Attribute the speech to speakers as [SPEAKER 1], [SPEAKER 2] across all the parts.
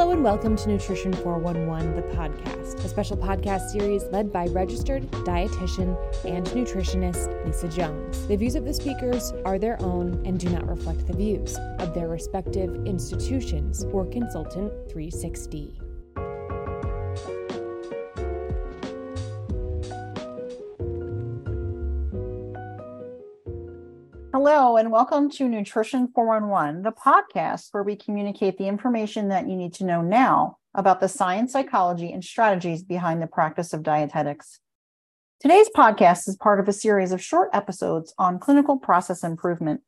[SPEAKER 1] Hello and welcome to Nutrition 411, the podcast, a special podcast series led by registered dietitian and nutritionist Lisa Jones. The views of the speakers are their own and do not reflect the views of their respective institutions or Consultant 360.
[SPEAKER 2] Hello, and welcome to Nutrition 411, the podcast where we communicate the information that you need to know now about the science, psychology, and strategies behind the practice of dietetics. Today's podcast is part of a series of short episodes on clinical process improvement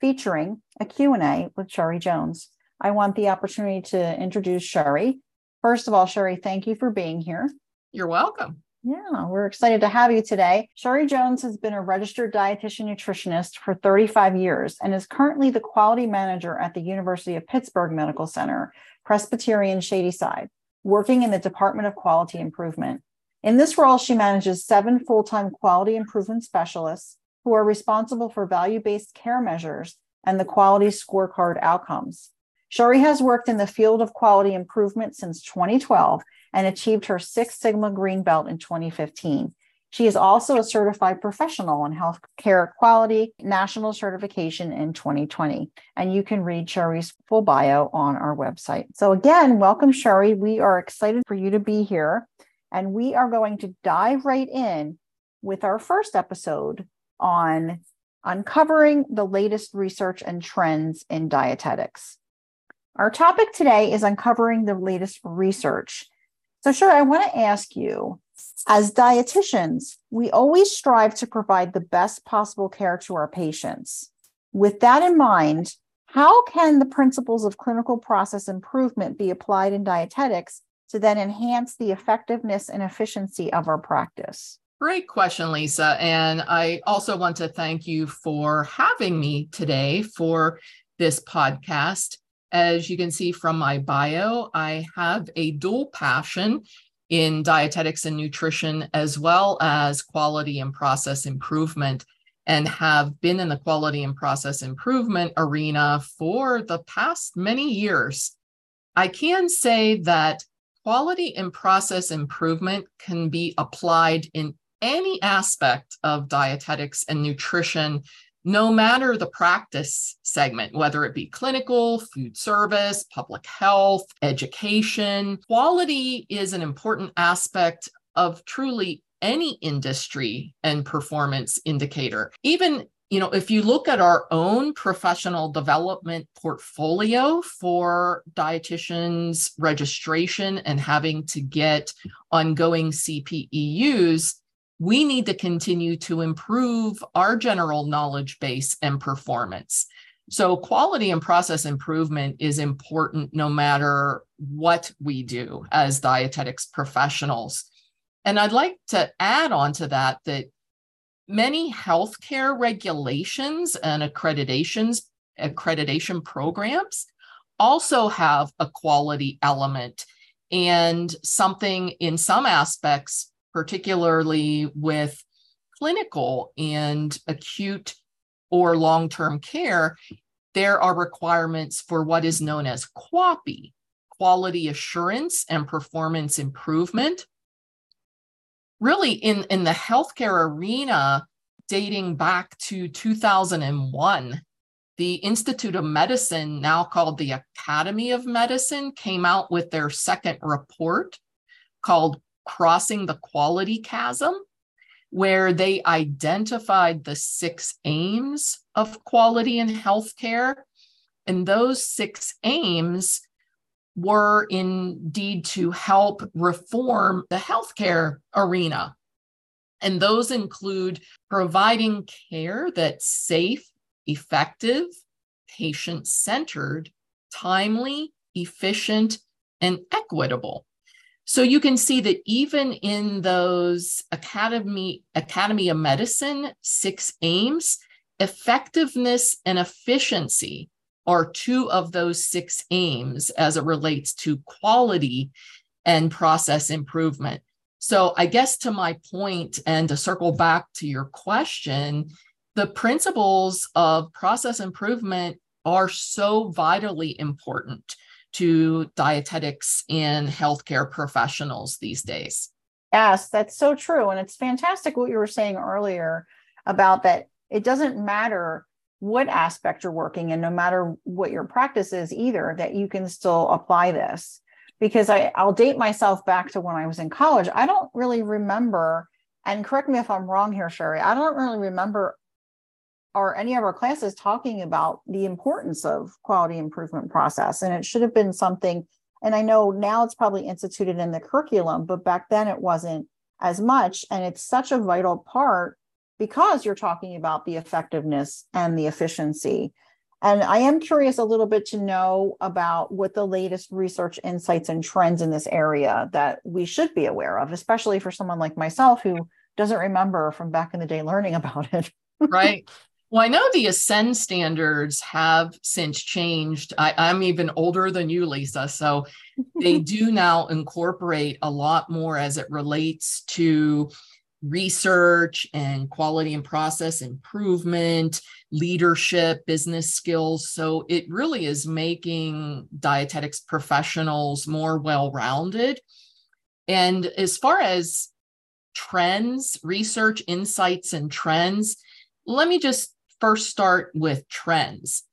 [SPEAKER 2] featuring a Q&A with Sherri Jones. I want the opportunity to introduce Sherri. First of all, Sherri, thank you for being here.
[SPEAKER 3] You're welcome.
[SPEAKER 2] Yeah, we're excited to have you today. Sherri Jones has been a registered dietitian nutritionist for 35 years and is currently the quality manager at the University of Pittsburgh Medical Center, Presbyterian Shadyside, working in the Department of Quality Improvement. In this role, she manages seven full time quality improvement specialists who are responsible for value based care measures and the quality scorecard outcomes. Sherri has worked in the field of quality improvement since 2012 and achieved her Six Sigma Green Belt in 2015. She is also a certified professional in healthcare quality, national certification in 2020. And you can read Sherri's full bio on our website. So, again, welcome, Sherri. We are excited for you to be here. And we are going to dive right in with our first episode on uncovering the latest research and trends in dietetics. Our topic today is uncovering the latest research. So, sure, I want to ask you as dietitians, we always strive to provide the best possible care to our patients. With that in mind, how can the principles of clinical process improvement be applied in dietetics to then enhance the effectiveness and efficiency of our practice?
[SPEAKER 3] Great question, Lisa. And I also want to thank you for having me today for this podcast. As you can see from my bio, I have a dual passion in dietetics and nutrition, as well as quality and process improvement, and have been in the quality and process improvement arena for the past many years. I can say that quality and process improvement can be applied in any aspect of dietetics and nutrition no matter the practice segment, whether it be clinical, food service, public health, education, quality is an important aspect of truly any industry and performance indicator. Even you know, if you look at our own professional development portfolio for dietitians registration and having to get ongoing CPEUs, we need to continue to improve our general knowledge base and performance. So, quality and process improvement is important no matter what we do as dietetics professionals. And I'd like to add on to that that many healthcare regulations and accreditations, accreditation programs also have a quality element and something in some aspects particularly with clinical and acute or long term care, there are requirements for what is known as QAPI, quality assurance and performance improvement. Really, in, in the healthcare arena, dating back to 2001, the Institute of Medicine, now called the Academy of Medicine, came out with their second report called crossing the quality chasm, where they identified the six aims of quality in healthcare. And those six aims were indeed to help reform the healthcare arena. And those include providing care that's safe, effective, patient centered, timely, efficient, and equitable. So you can see that even in those Academy, Academy of Medicine six aims, effectiveness and efficiency are two of those six aims as it relates to quality and process improvement. So, I guess to my point, and to circle back to your question, the principles of process improvement are so vitally important to dietetics and healthcare professionals these days.
[SPEAKER 2] Yes, that's so true. And it's fantastic what you were saying earlier about that it doesn't matter what aspect you're working in, no matter what your practice is either, that you can still apply this. Because I, I'll date myself back to when I was in college. I don't really remember, and correct me if I'm wrong here, Sherri, I don't really remember or any of our classes talking about the importance of quality improvement process. And it should have been something, and I know now it's probably instituted in the curriculum, but back then it wasn't as much. And it's such a vital part because you're talking about the effectiveness and the efficiency. And I am curious a little bit to know about what the latest research insights and trends in this area that we should be aware of, especially for someone like myself who doesn't remember from back in the day learning about it.
[SPEAKER 3] right. Well, I know the ACEND standards have since changed. I, am even older than you, Lisa. So they do now incorporate a lot more as it relates to research and quality and process improvement, leadership, business skills. So it really is making dietetics professionals more well rounded. And as far as trends, research, insights, and trends, let me just first start with trends.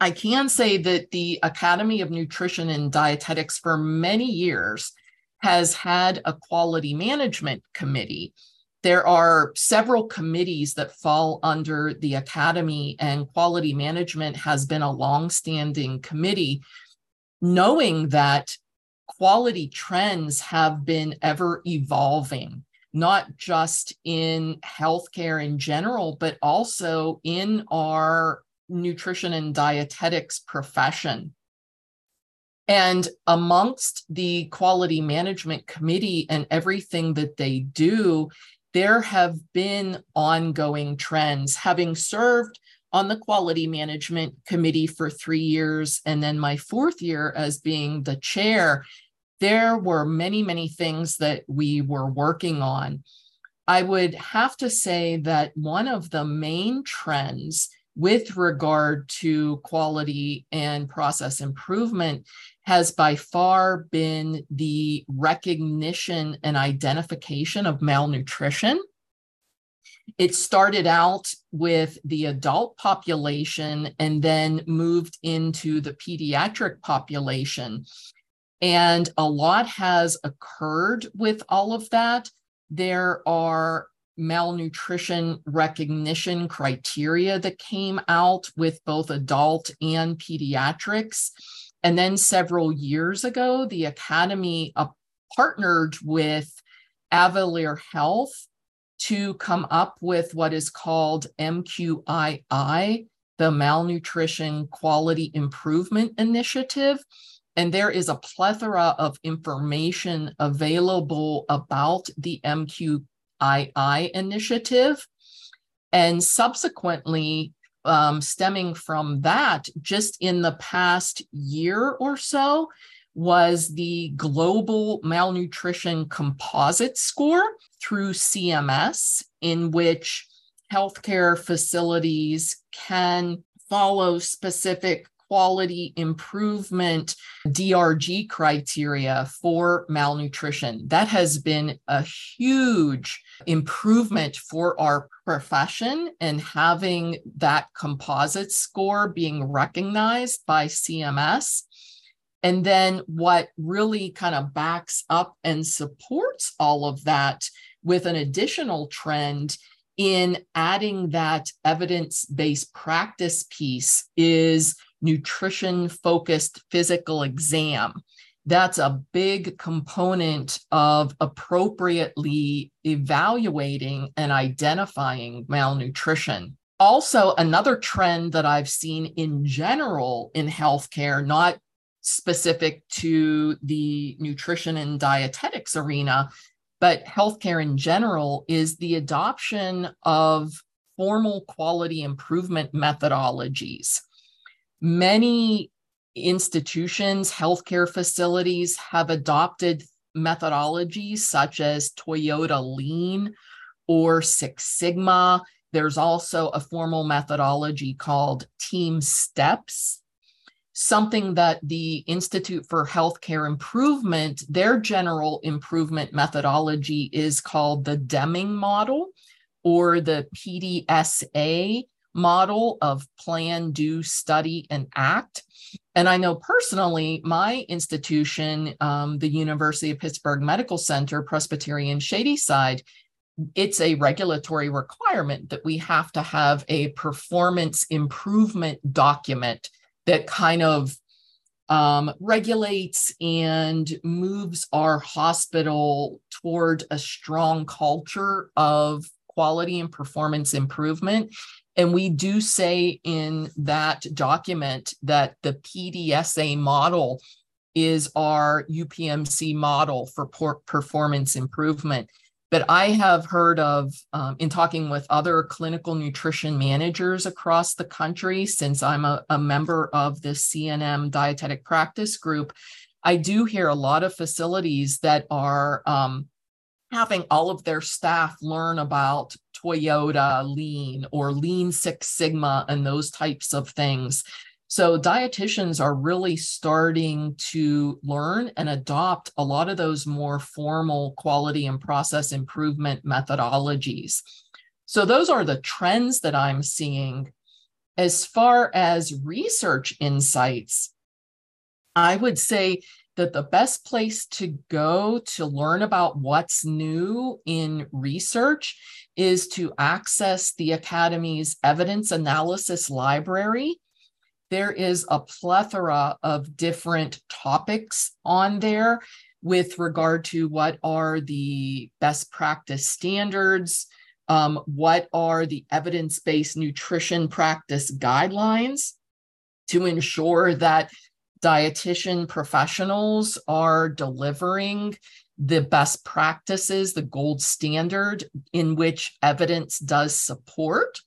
[SPEAKER 3] I can say that the Academy of Nutrition and Dietetics for many years has had a quality management committee. There are several committees that fall under the Academy, and quality management has been a longstanding committee, knowing that quality trends have been ever evolving not just in healthcare in general, but also in our nutrition and dietetics profession. And amongst the quality management committee and everything that they do, there have been ongoing trends. Having served on the quality management committee for three years, and then my fourth year as being the chair, there were many, many things that we were working on. I would have to say that one of the main trends with regard to quality and process improvement has by far been the recognition and identification of malnutrition. It started out with the adult population and then moved into the pediatric population. And a lot has occurred with all of that. There are malnutrition recognition criteria that came out with both adult and pediatrics. And then several years ago, the Academy uh, partnered with Avalere Health to come up with what is called MQII, the Malnutrition Quality Improvement Initiative. And there is a plethora of information available about the MQII initiative. And subsequently, um, stemming from that, just in the past year or so, was the Global Malnutrition Composite Score through CMS, in which healthcare facilities can follow specific quality improvement DRG criteria for malnutrition. That has been a huge improvement for our profession and having that composite score being recognized by CMS. And then what really kind of backs up and supports all of that with an additional trend in adding that evidence based practice piece is nutrition focused physical exam. That's a big component of appropriately evaluating and identifying malnutrition. Also, another trend that I've seen in general in healthcare, not specific to the nutrition and dietetics arena, but healthcare in general, is the adoption of formal quality improvement methodologies. Many institutions, healthcare facilities have adopted methodologies such as Toyota Lean or Six Sigma. There's also a formal methodology called TeamSTEPPS. something that the Institute for Healthcare Improvement, their general improvement methodology is called the Deming model or the PDSA model of plan, do, study, and act. And I know personally, my institution, um, the University of Pittsburgh Medical Center, Presbyterian Shadyside, it's a regulatory requirement that we have to have a performance improvement document that kind of um, regulates and moves our hospital toward a strong culture of quality and performance improvement. And we do say in that document that the PDSA model is our UPMC model for performance improvement. But I have heard of, um, in talking with other clinical nutrition managers across the country, since I'm a, a member of the CNM dietetic practice group, I do hear a lot of facilities that are um, having all of their staff learn about Toyota Lean or Lean Six Sigma and those types of things. So, dietitians are really starting to learn and adopt a lot of those more formal quality and process improvement methodologies. So, those are the trends that I'm seeing. As far as research insights, I would say that the best place to go to learn about what's new in research is to access the Academy's evidence analysis library. There is a plethora of different topics on there with regard to what are the best practice standards, um, what are the evidence based nutrition practice guidelines to ensure that dietitian professionals are delivering the best practices, the gold standard in which evidence does support.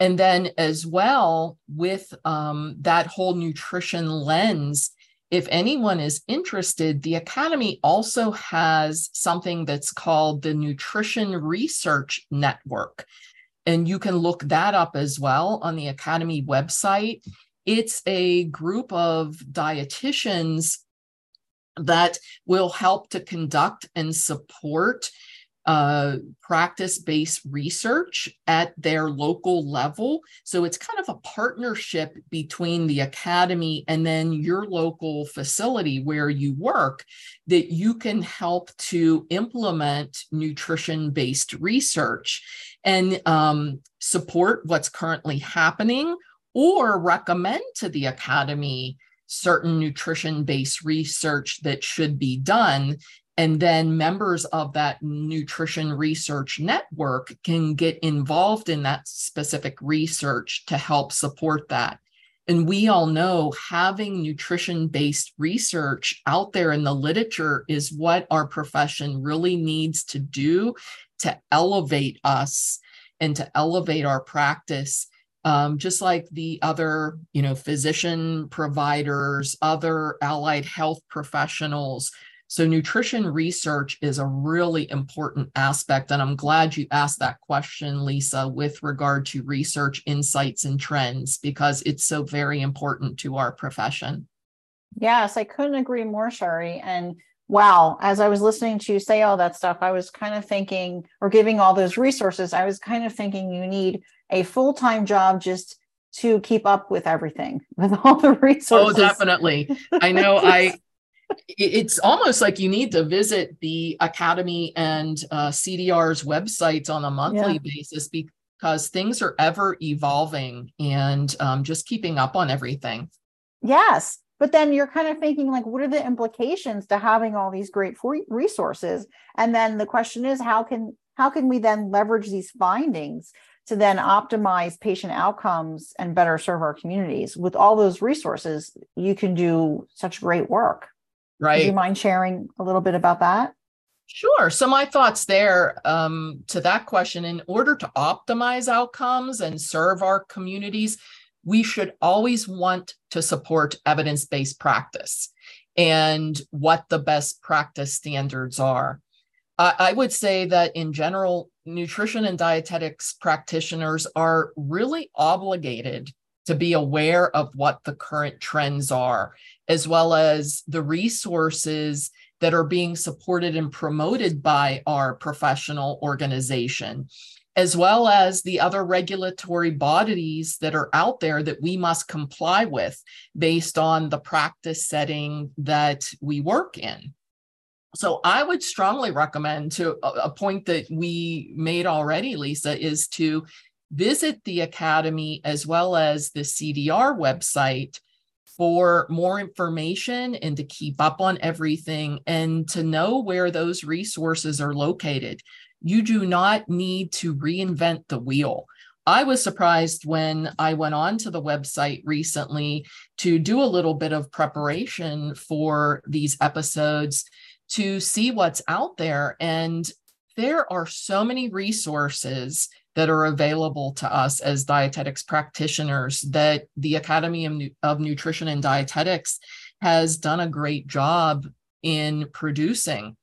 [SPEAKER 3] And then, as well, with um, that whole nutrition lens, if anyone is interested, the Academy also has something that's called the Nutrition Research Network. And you can look that up as well on the Academy website. It's a group of dietitians that will help to conduct and support uh, practice based research at their local level. So it's kind of a partnership between the academy and then your local facility where you work that you can help to implement nutrition based research and um, support what's currently happening or recommend to the academy certain nutrition based research that should be done. And then members of that nutrition research network can get involved in that specific research to help support that. And we all know having nutrition based research out there in the literature is what our profession really needs to do to elevate us and to elevate our practice um, just like the other, you know, physician providers, other allied health professionals. So, nutrition research is a really important aspect. And I'm glad you asked that question, Lisa, with regard to research insights and trends, because it's so very important to our profession.
[SPEAKER 2] Yes, I couldn't agree more, Sherri. And wow, as I was listening to you say all that stuff, I was kind of thinking, or giving all those resources, I was kind of thinking you need a full time job just to keep up with everything with all the resources.
[SPEAKER 3] Oh, definitely. I know. I it's almost like you need to visit the academy and uh, CDR's websites on a monthly yeah. basis because things are ever evolving and um, just keeping up on everything.
[SPEAKER 2] Yes. But then you're kind of thinking, like, what are the implications to having all these great resources? And then the question is, how can how can we then leverage these findings to then optimize patient outcomes and better serve our communities. With all those resources, you can do such great work.
[SPEAKER 3] Right.
[SPEAKER 2] Do you mind sharing a little bit about that?
[SPEAKER 3] Sure. So, my thoughts there um, to that question in order to optimize outcomes and serve our communities, we should always want to support evidence based practice and what the best practice standards are. I, I would say that in general, nutrition and dietetics practitioners are really obligated to be aware of what the current trends are, as well as the resources that are being supported and promoted by our professional organization, as well as the other regulatory bodies that are out there that we must comply with based on the practice setting that we work in. So I would strongly recommend to a, point that we made already, Lisa, is to visit the Academy as well as the CDR website for more information and to keep up on everything and to know where those resources are located. You do not need to reinvent the wheel. I was surprised when I went on to the website recently to do a little bit of preparation for these episodes to see what's out there. And there are so many resources that are available to us as dietetics practitioners that the Academy of, Nutrition and Dietetics has done a great job in producing.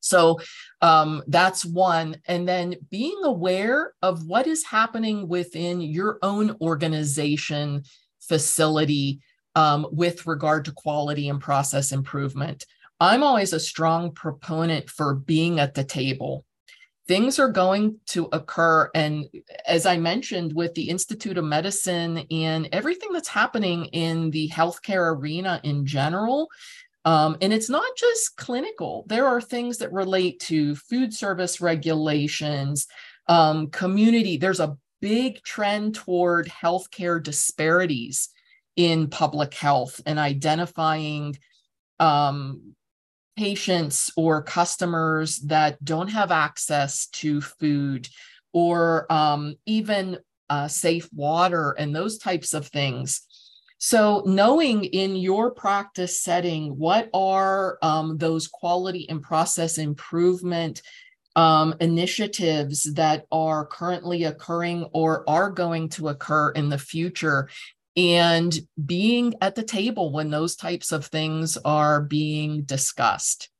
[SPEAKER 3] So um, that's one. And then being aware of what is happening within your own organization facility um, with regard to quality and process improvement. I'm always a strong proponent for being at the table. Things are going to occur. And as I mentioned, with the Institute of Medicine and everything that's happening in the healthcare arena in general, um, and it's not just clinical, there are things that relate to food service regulations, um, community. There's a big trend toward healthcare disparities in public health and identifying um, patients or customers that don't have access to food or um, even uh, safe water and those types of things. So, knowing in your practice setting what are um, those quality and process improvement um, initiatives that are currently occurring or are going to occur in the future, and being at the table when those types of things are being discussed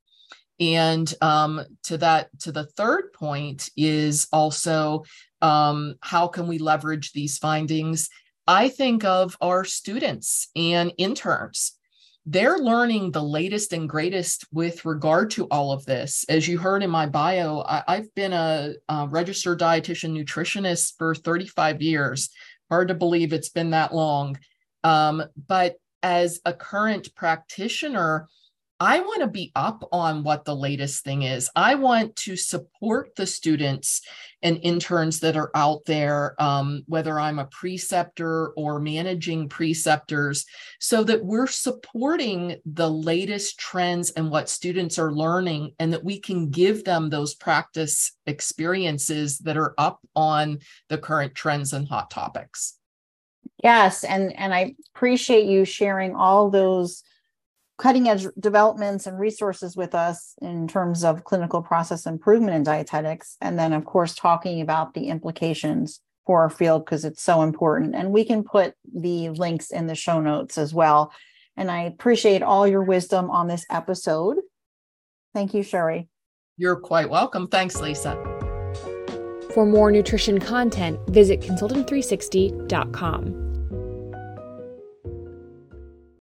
[SPEAKER 3] and um, to that to the third point is also um, how can we leverage these findings i think of our students and interns they're learning the latest and greatest with regard to all of this. As you heard in my bio, I, have been a, a, registered dietitian nutritionist for 35 years. Hard to believe it's been that long. Um, but as a current practitioner, I want to be up on what the latest thing is. I want to support the students and interns that are out there, um, whether I'm a preceptor or managing preceptors, so that we're supporting the latest trends and what students are learning, and that we can give them those practice experiences that are up on the current trends and hot topics.
[SPEAKER 2] Yes, and and I appreciate you sharing all those cutting edge developments and resources with us in terms of clinical process improvement in dietetics. And then, of course, talking about the implications for our field because it's so important. And we can put the links in the show notes as well. And I appreciate all your wisdom on this episode. Thank you, Sherri.
[SPEAKER 3] You're quite welcome. Thanks, Lisa.
[SPEAKER 1] For more nutrition content, visit consultant360.com.